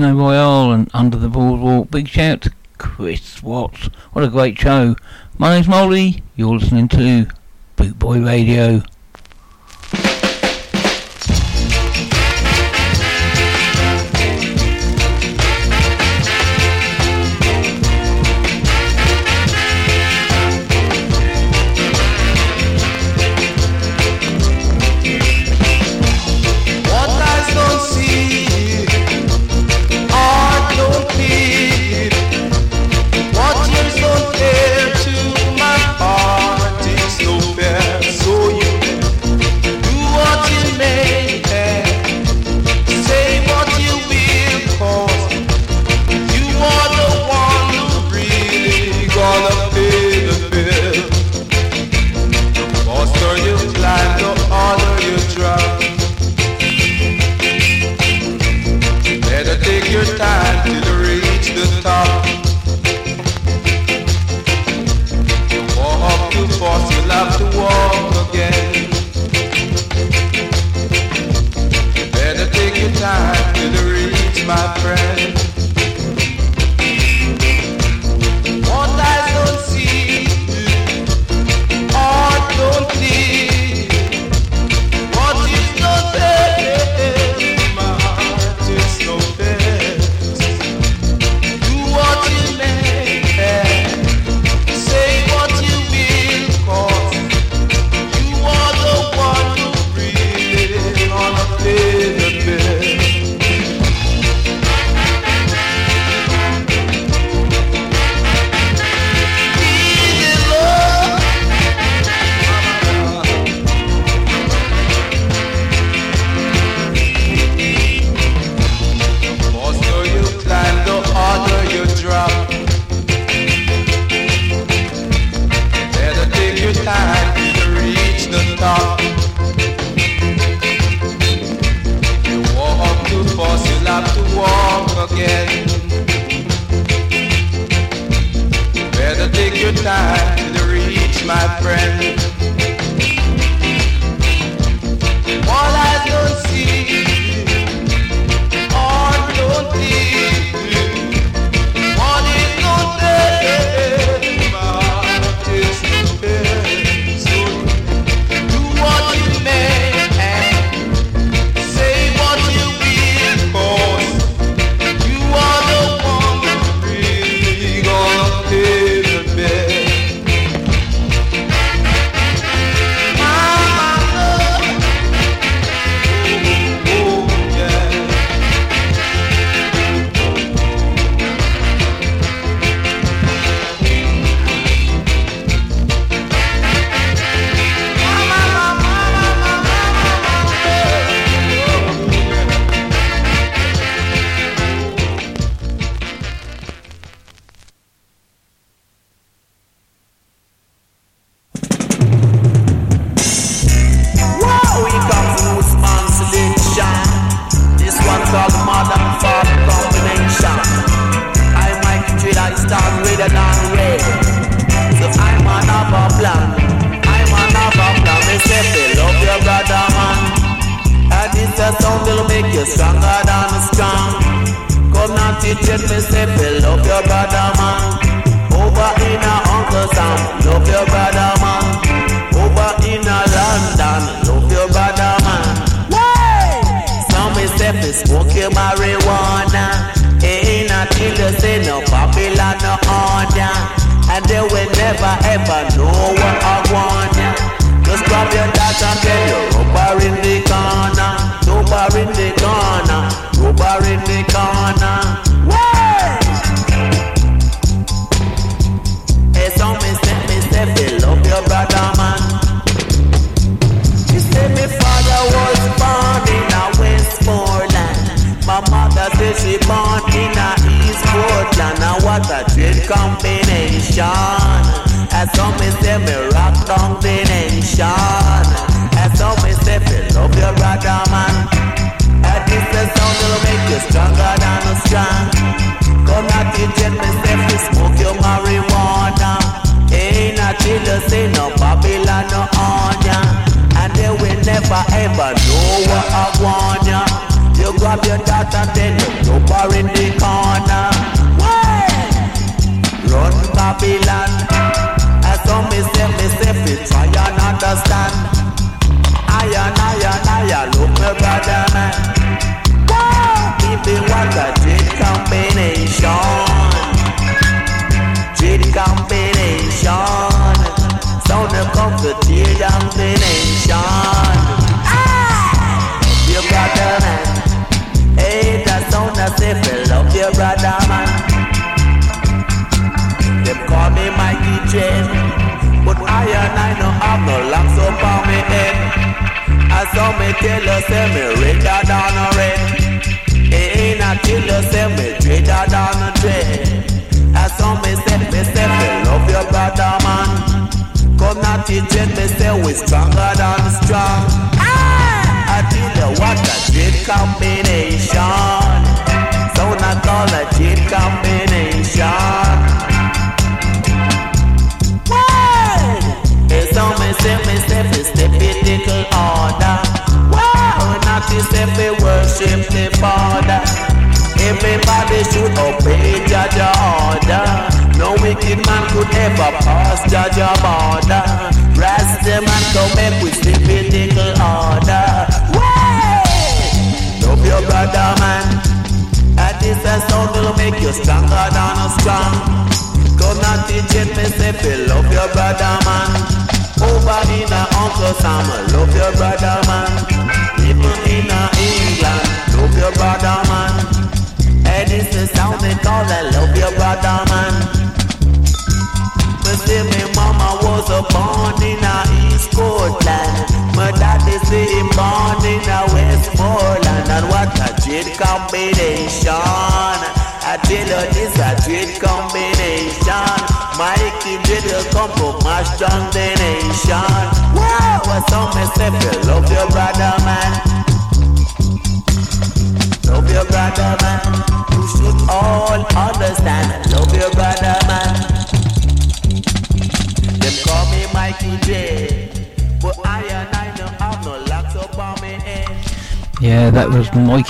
Casino Royale and Under the Boardwalk. Big shout to Chris Watts. What a great show. My name's Molly. You're listening to Bootboy Radio.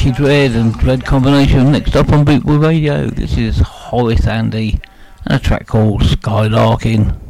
Wicked Red and Red Combination. Next up on Bootboy Radio, this is Horace Andy and a track called Skylarking.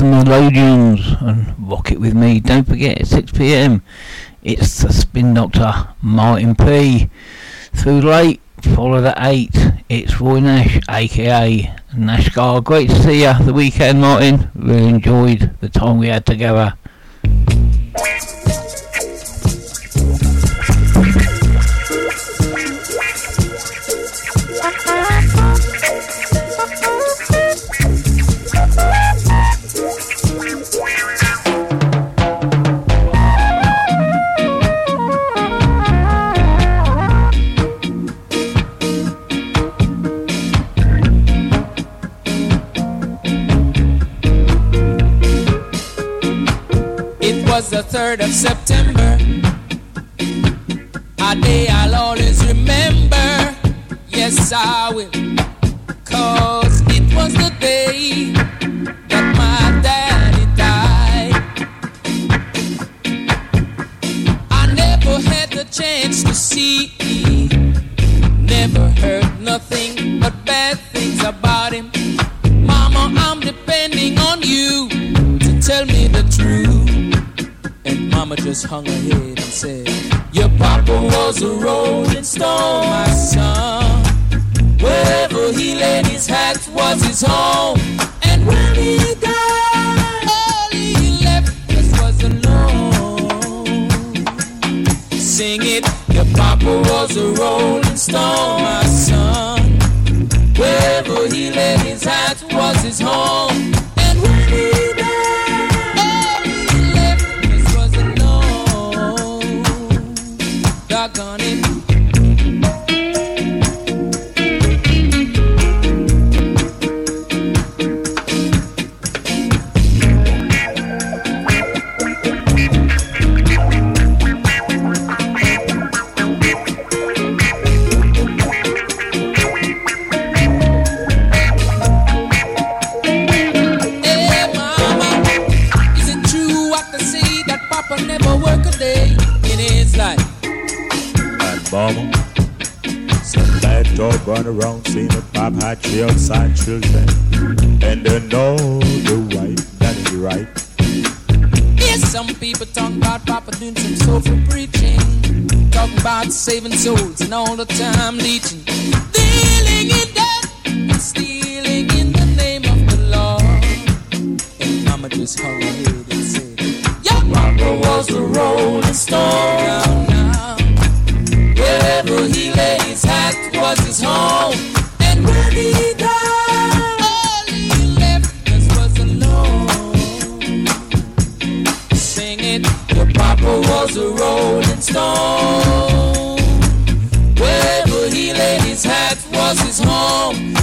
the Melodians and rock it with me. Don't forget, at 6 pm, it's the Spin Doctor Martin P. Through late, follow the 8, it's Roy Nash, aka Nashgar. Great to see you the weekend, Martin. Really enjoyed the time we had together. Third of September. mama. bad dog run around, seen a pop hat tree outside children. And they know the right, that is right. Yeah, some people talking about Papa doing some soulful preaching. Talking about saving souls and all the time leeching. Dealing in death stealing in the name of the law. And Mama just hung her head and said, Your yeah. Papa was a rolling stone. storm. Where he healing his hat was his home.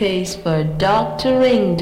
Case for Dr. Ring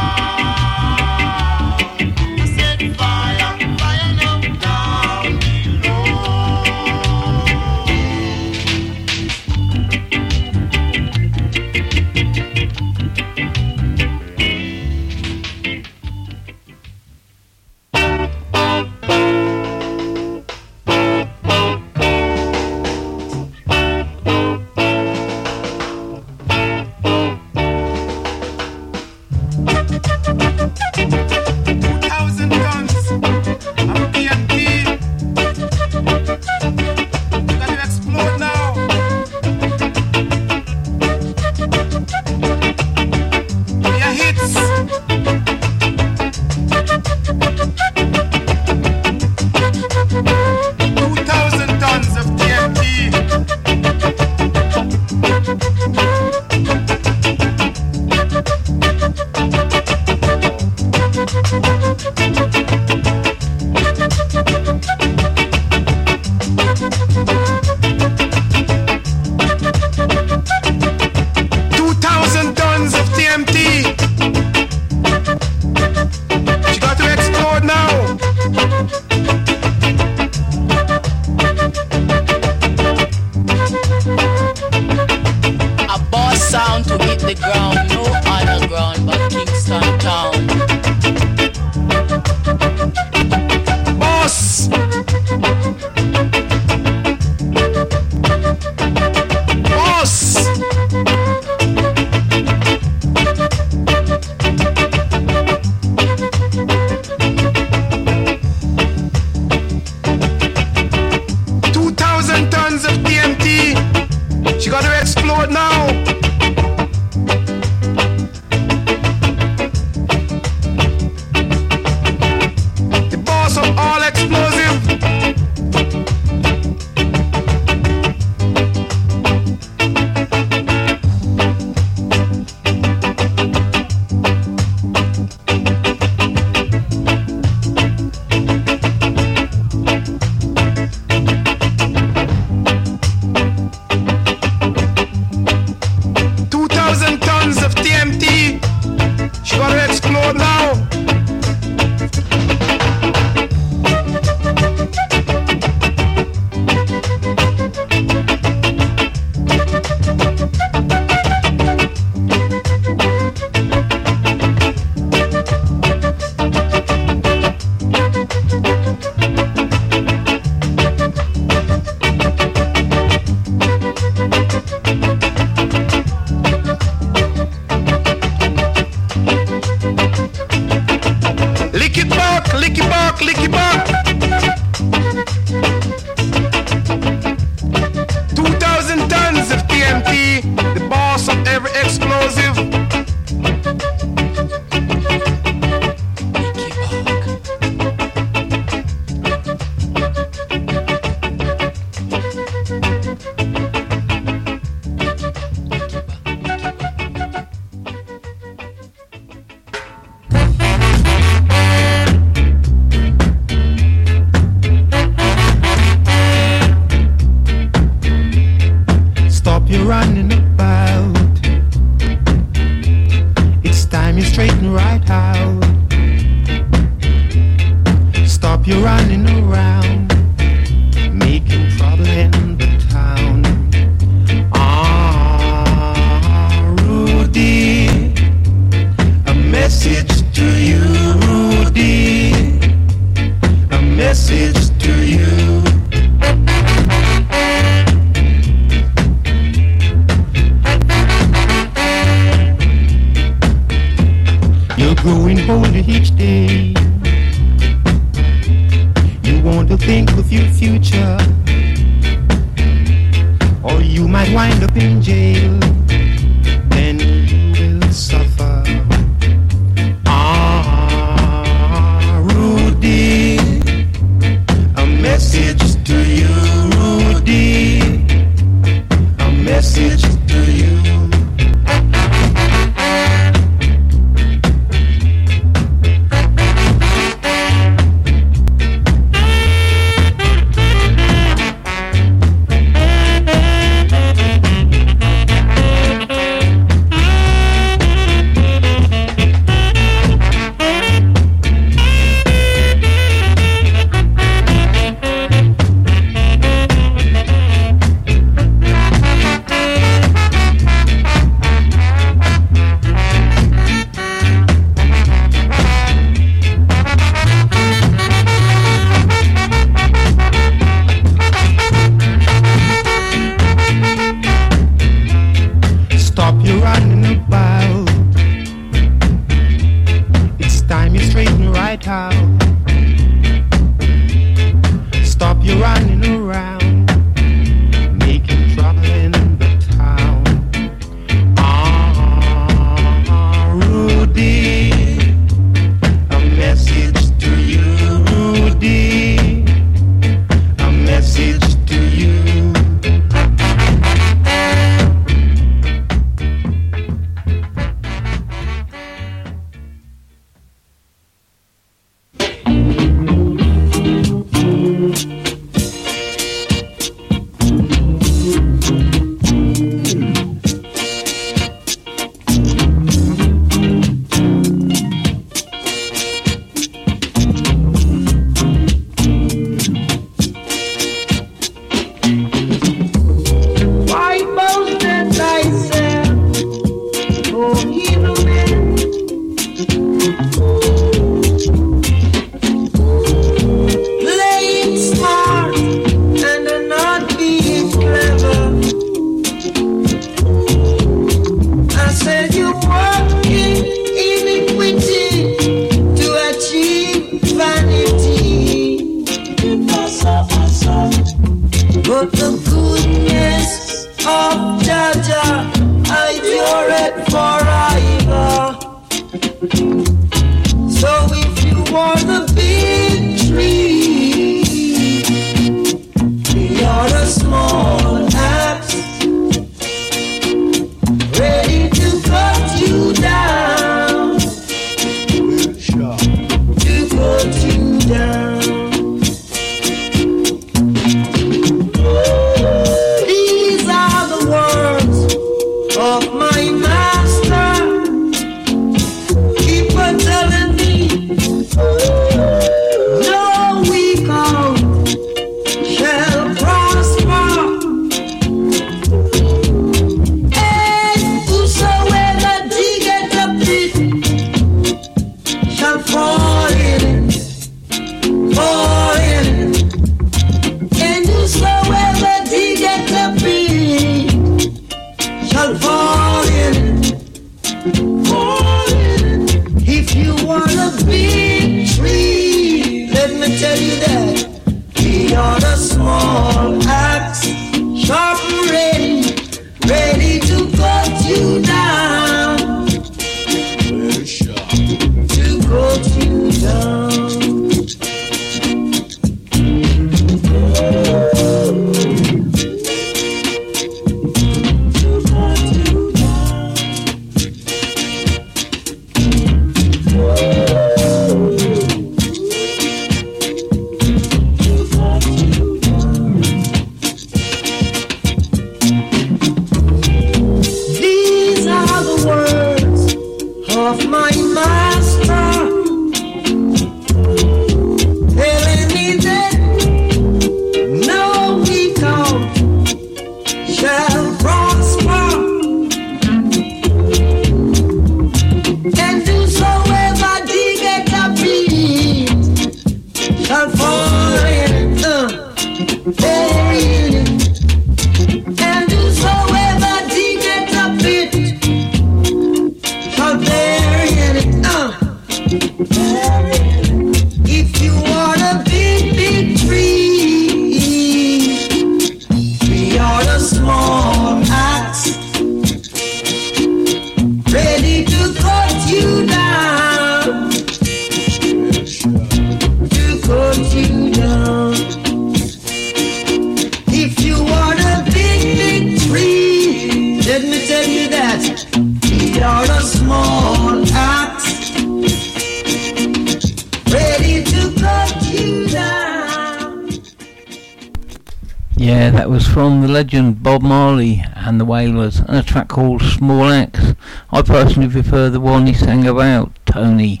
And a track called Small Axe. I personally prefer the one he sang about, Tony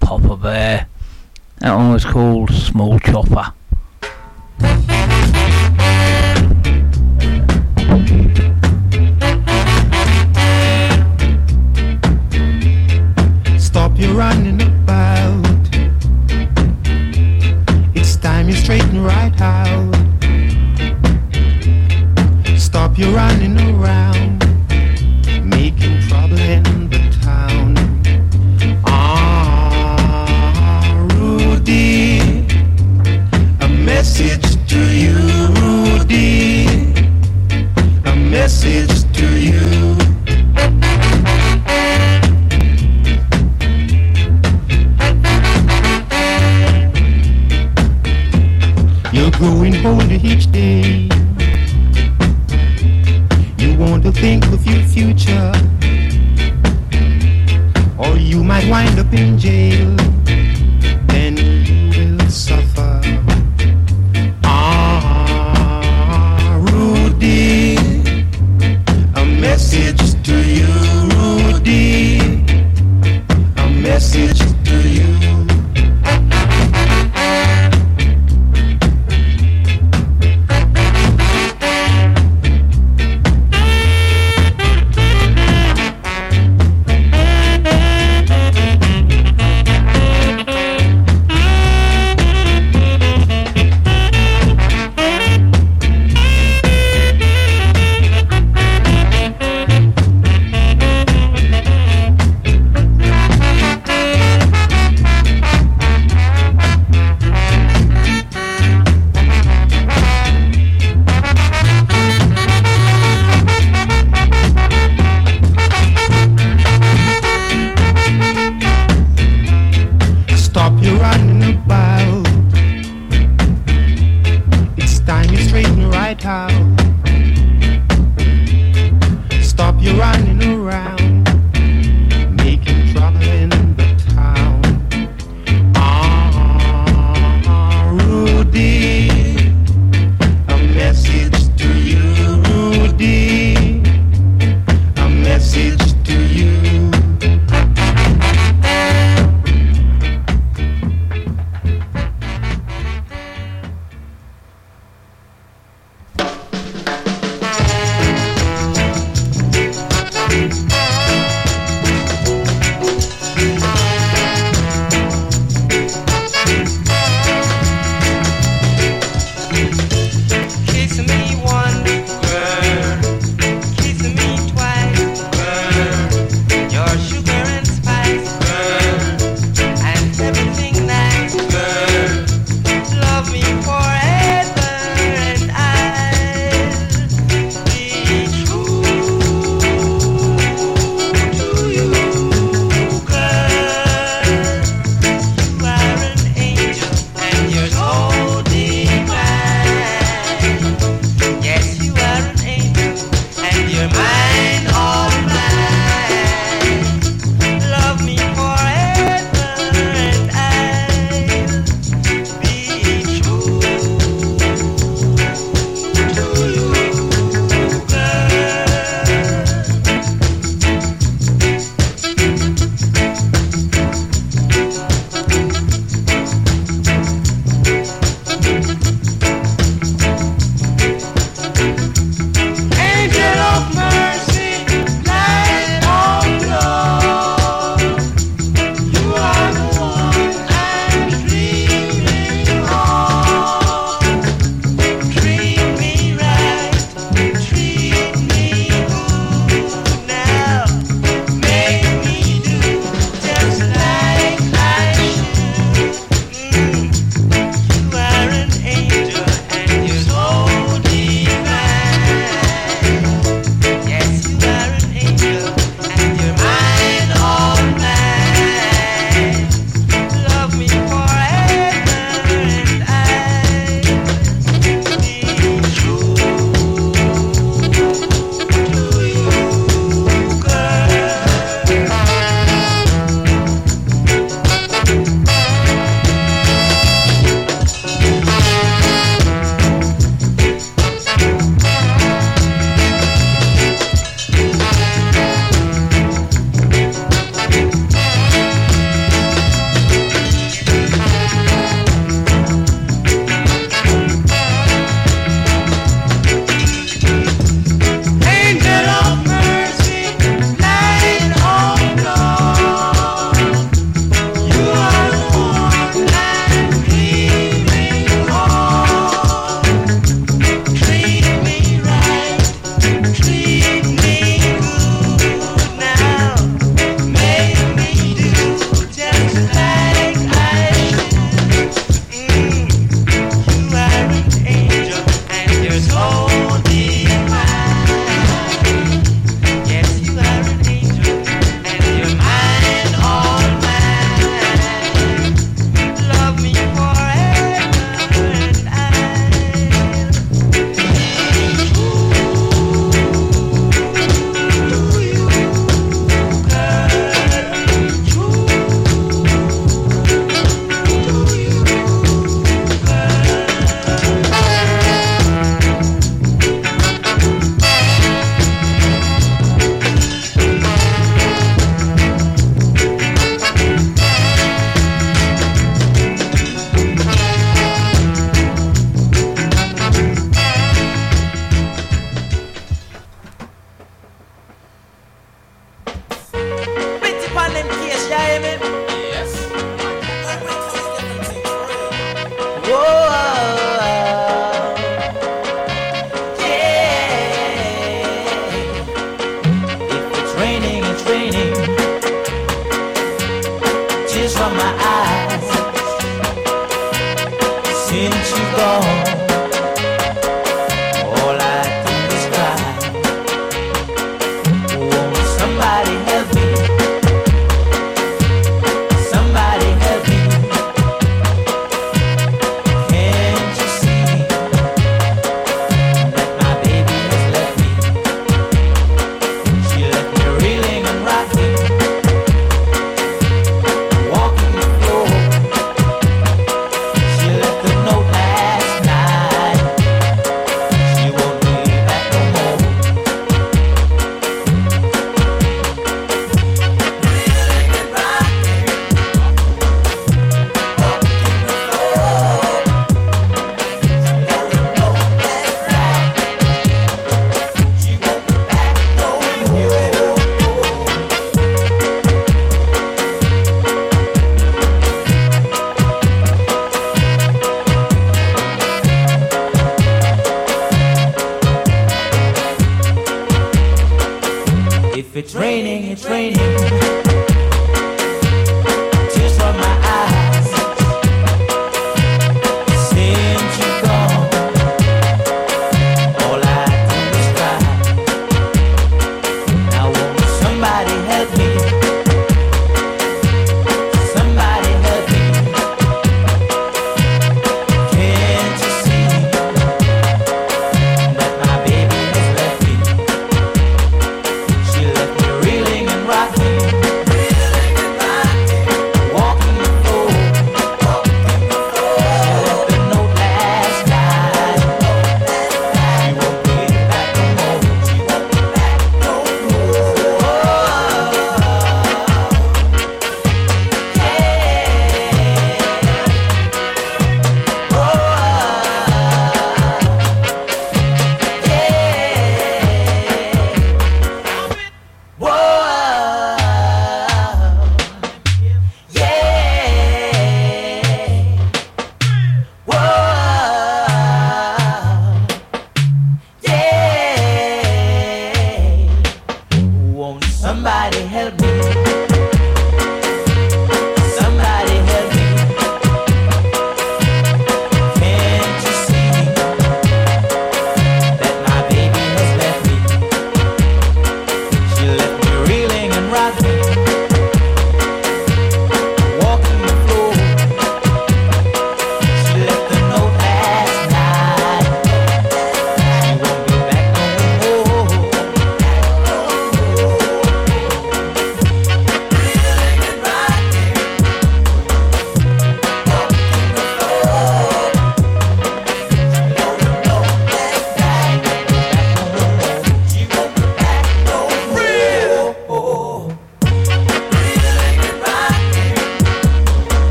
Popper Bear. That one was called Small Chopper.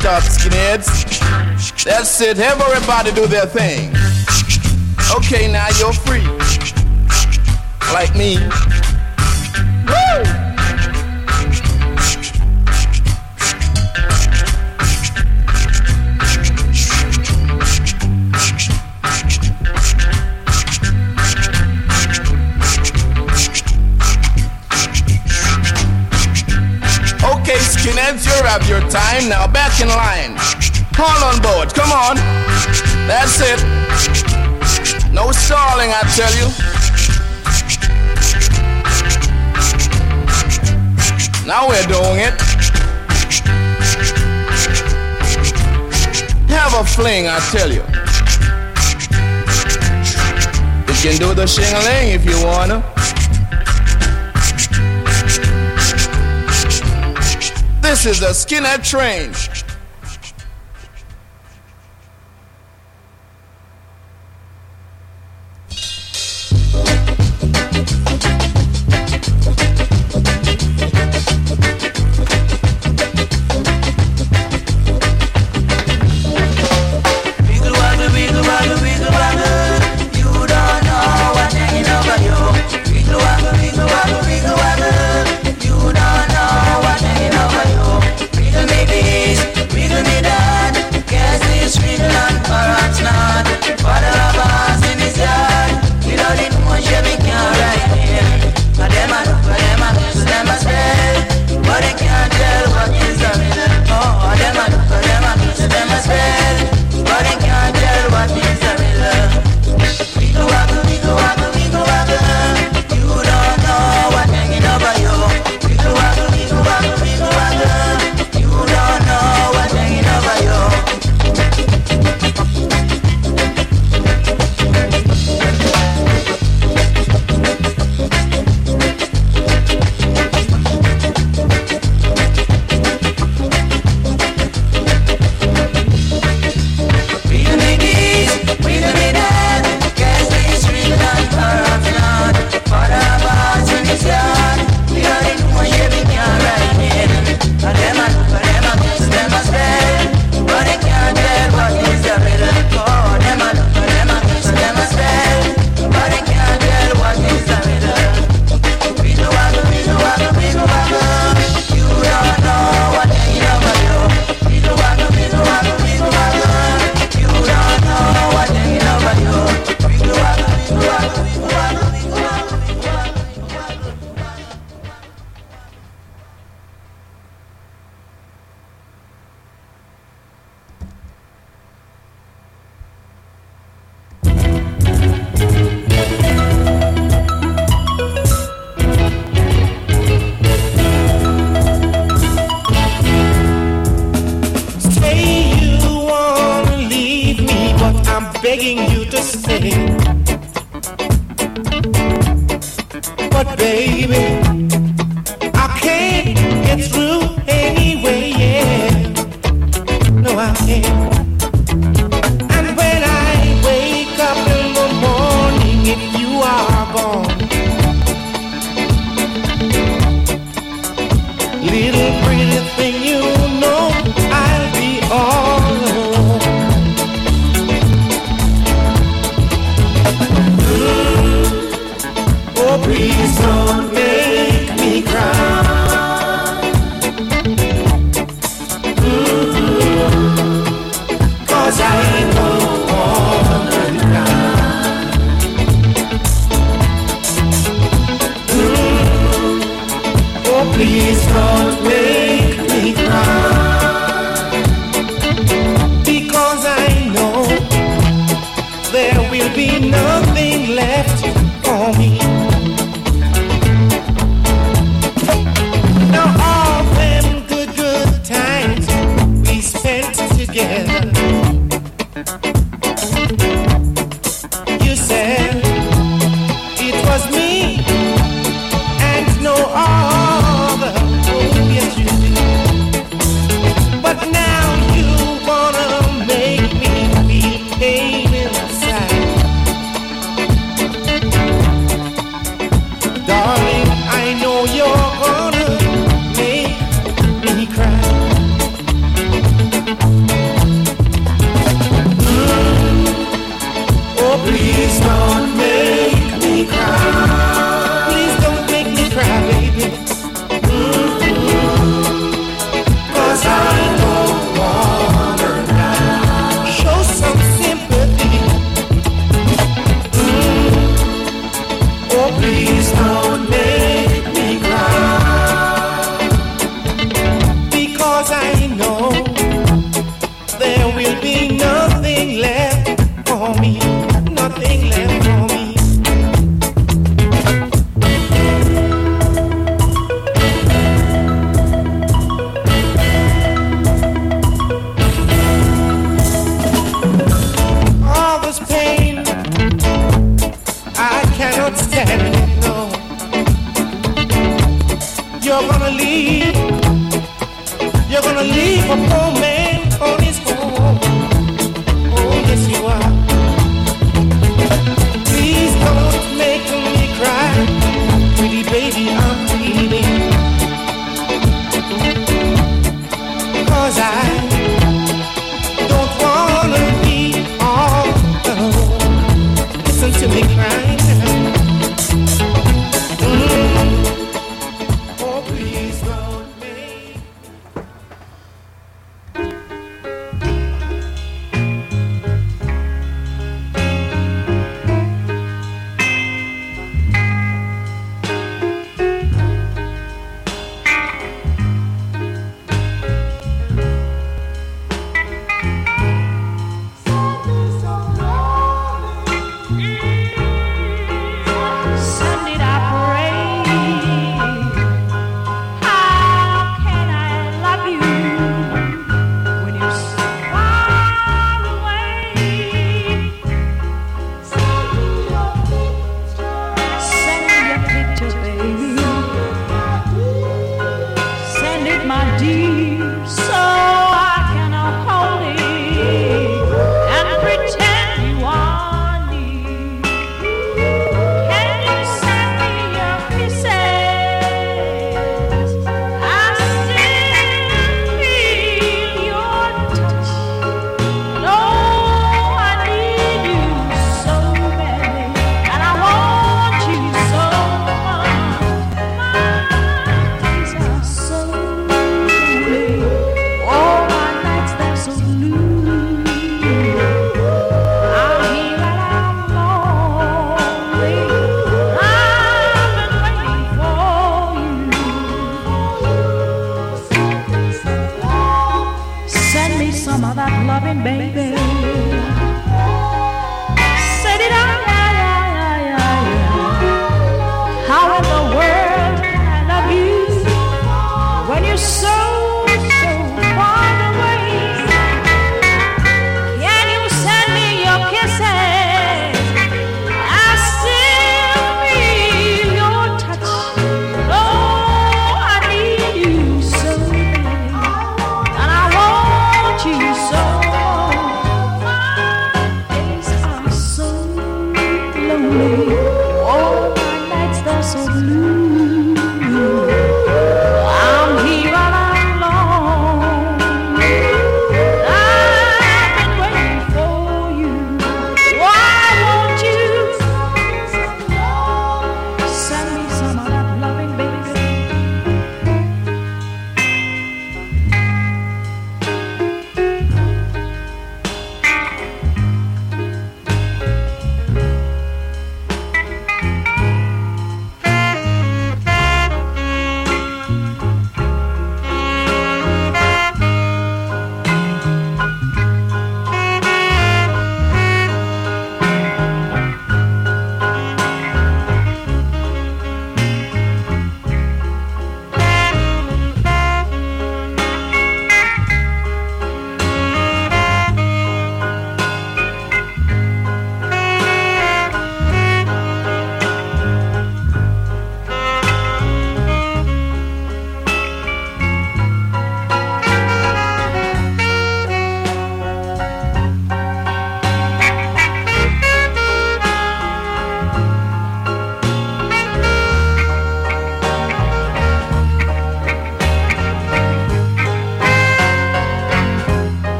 stuff, skinheads. That's it. Everybody do their thing. tell you? Now we're doing it. Have a fling, I tell you. You can do the shingley if you wanna. This is a skinhead train.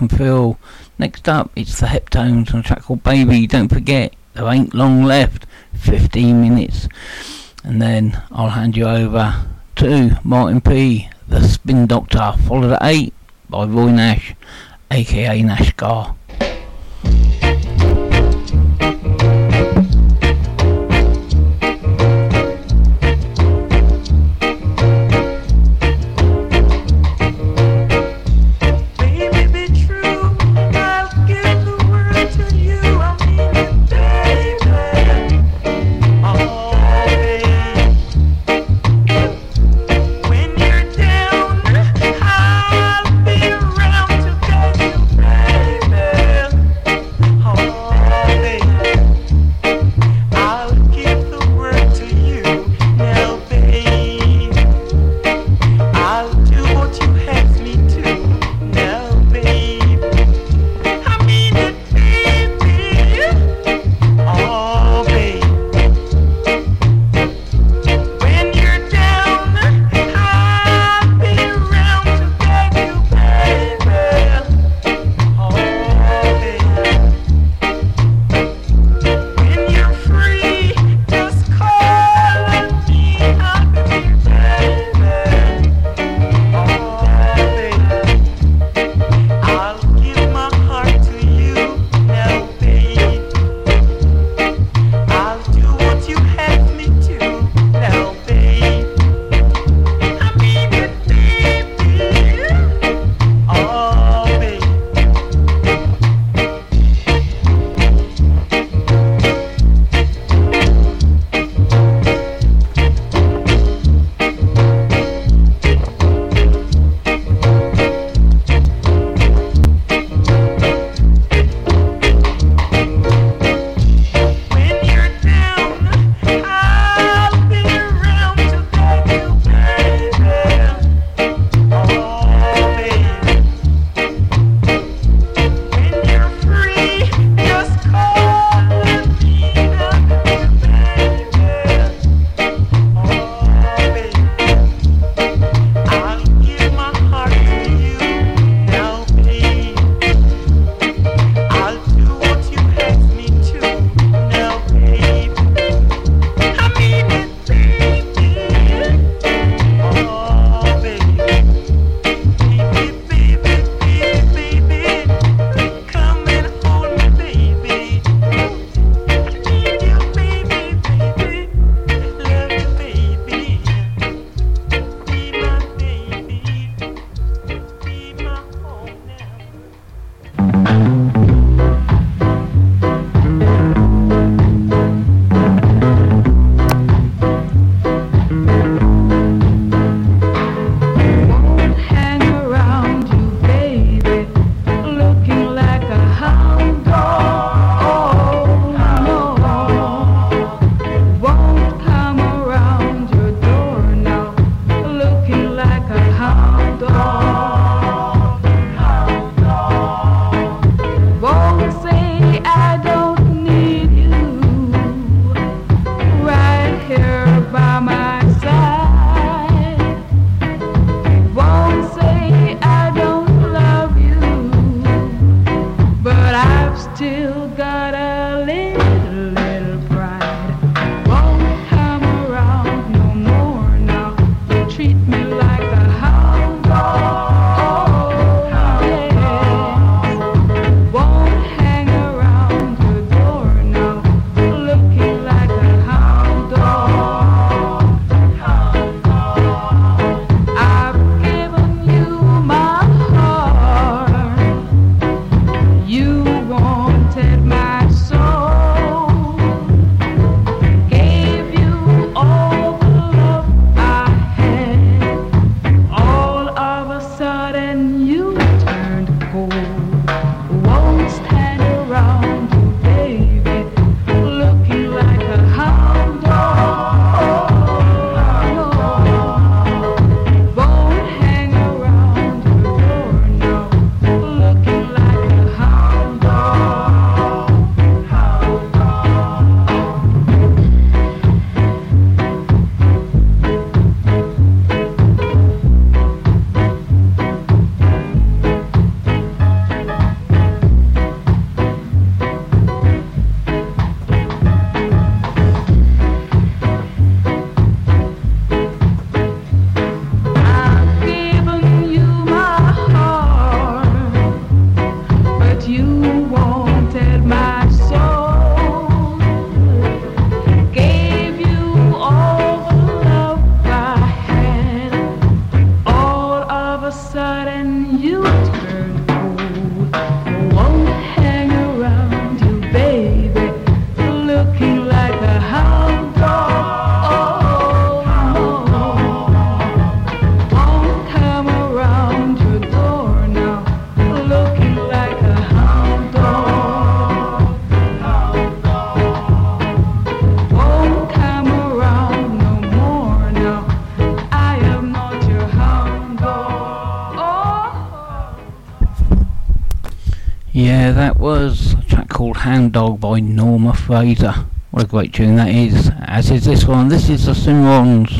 Can feel. Next up, it's the Heptones on a track called Baby. Don't forget, there ain't long left. 15 minutes. And then I'll hand you over to Martin P., the Spin Doctor, followed at 8 by Roy Nash, aka Nash Hound Dog by Norma Fraser. What a great tune that is, as is this one. This is the Cimarrons.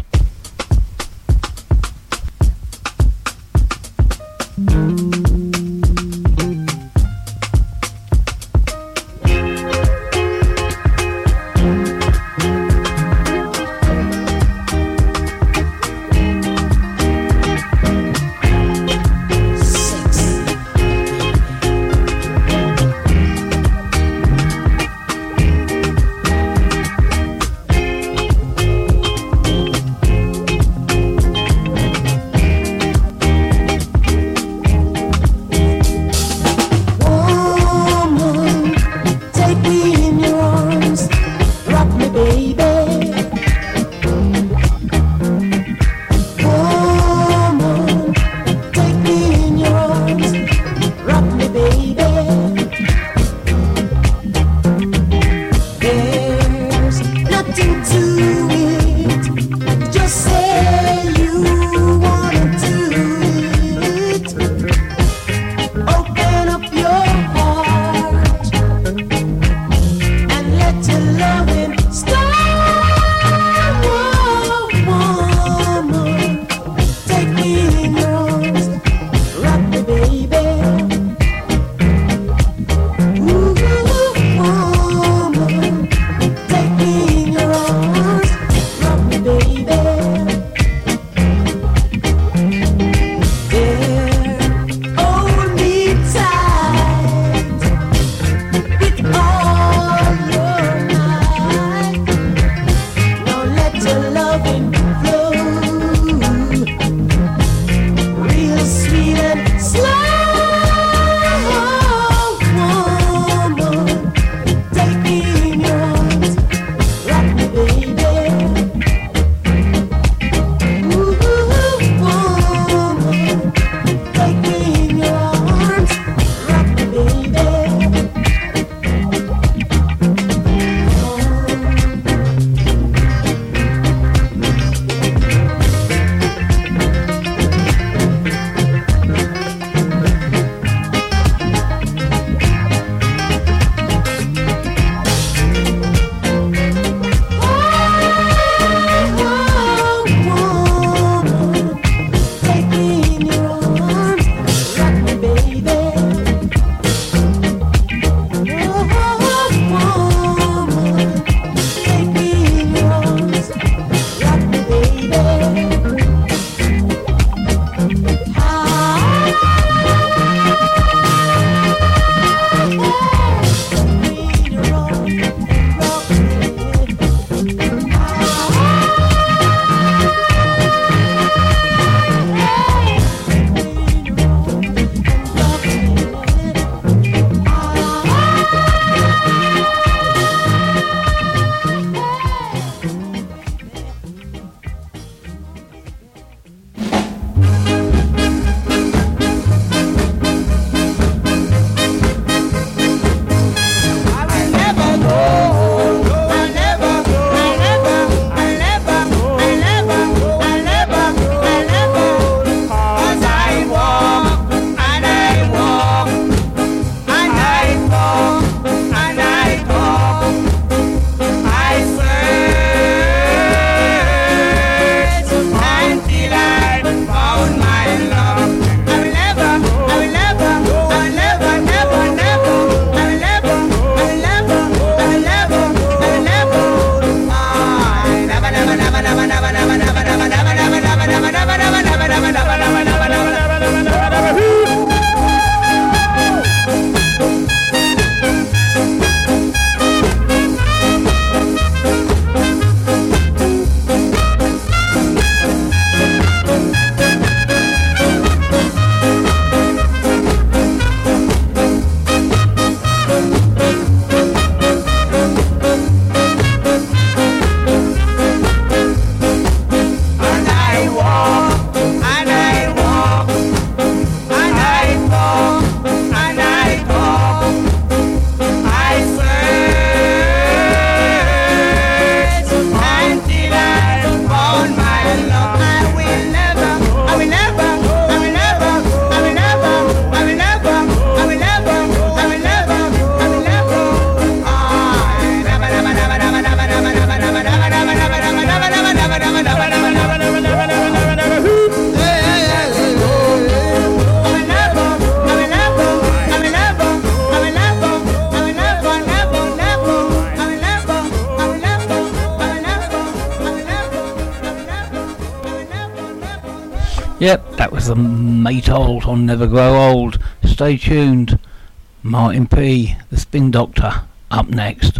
Never Grow Old. Stay tuned. Martin P, the Spin Doctor, up next.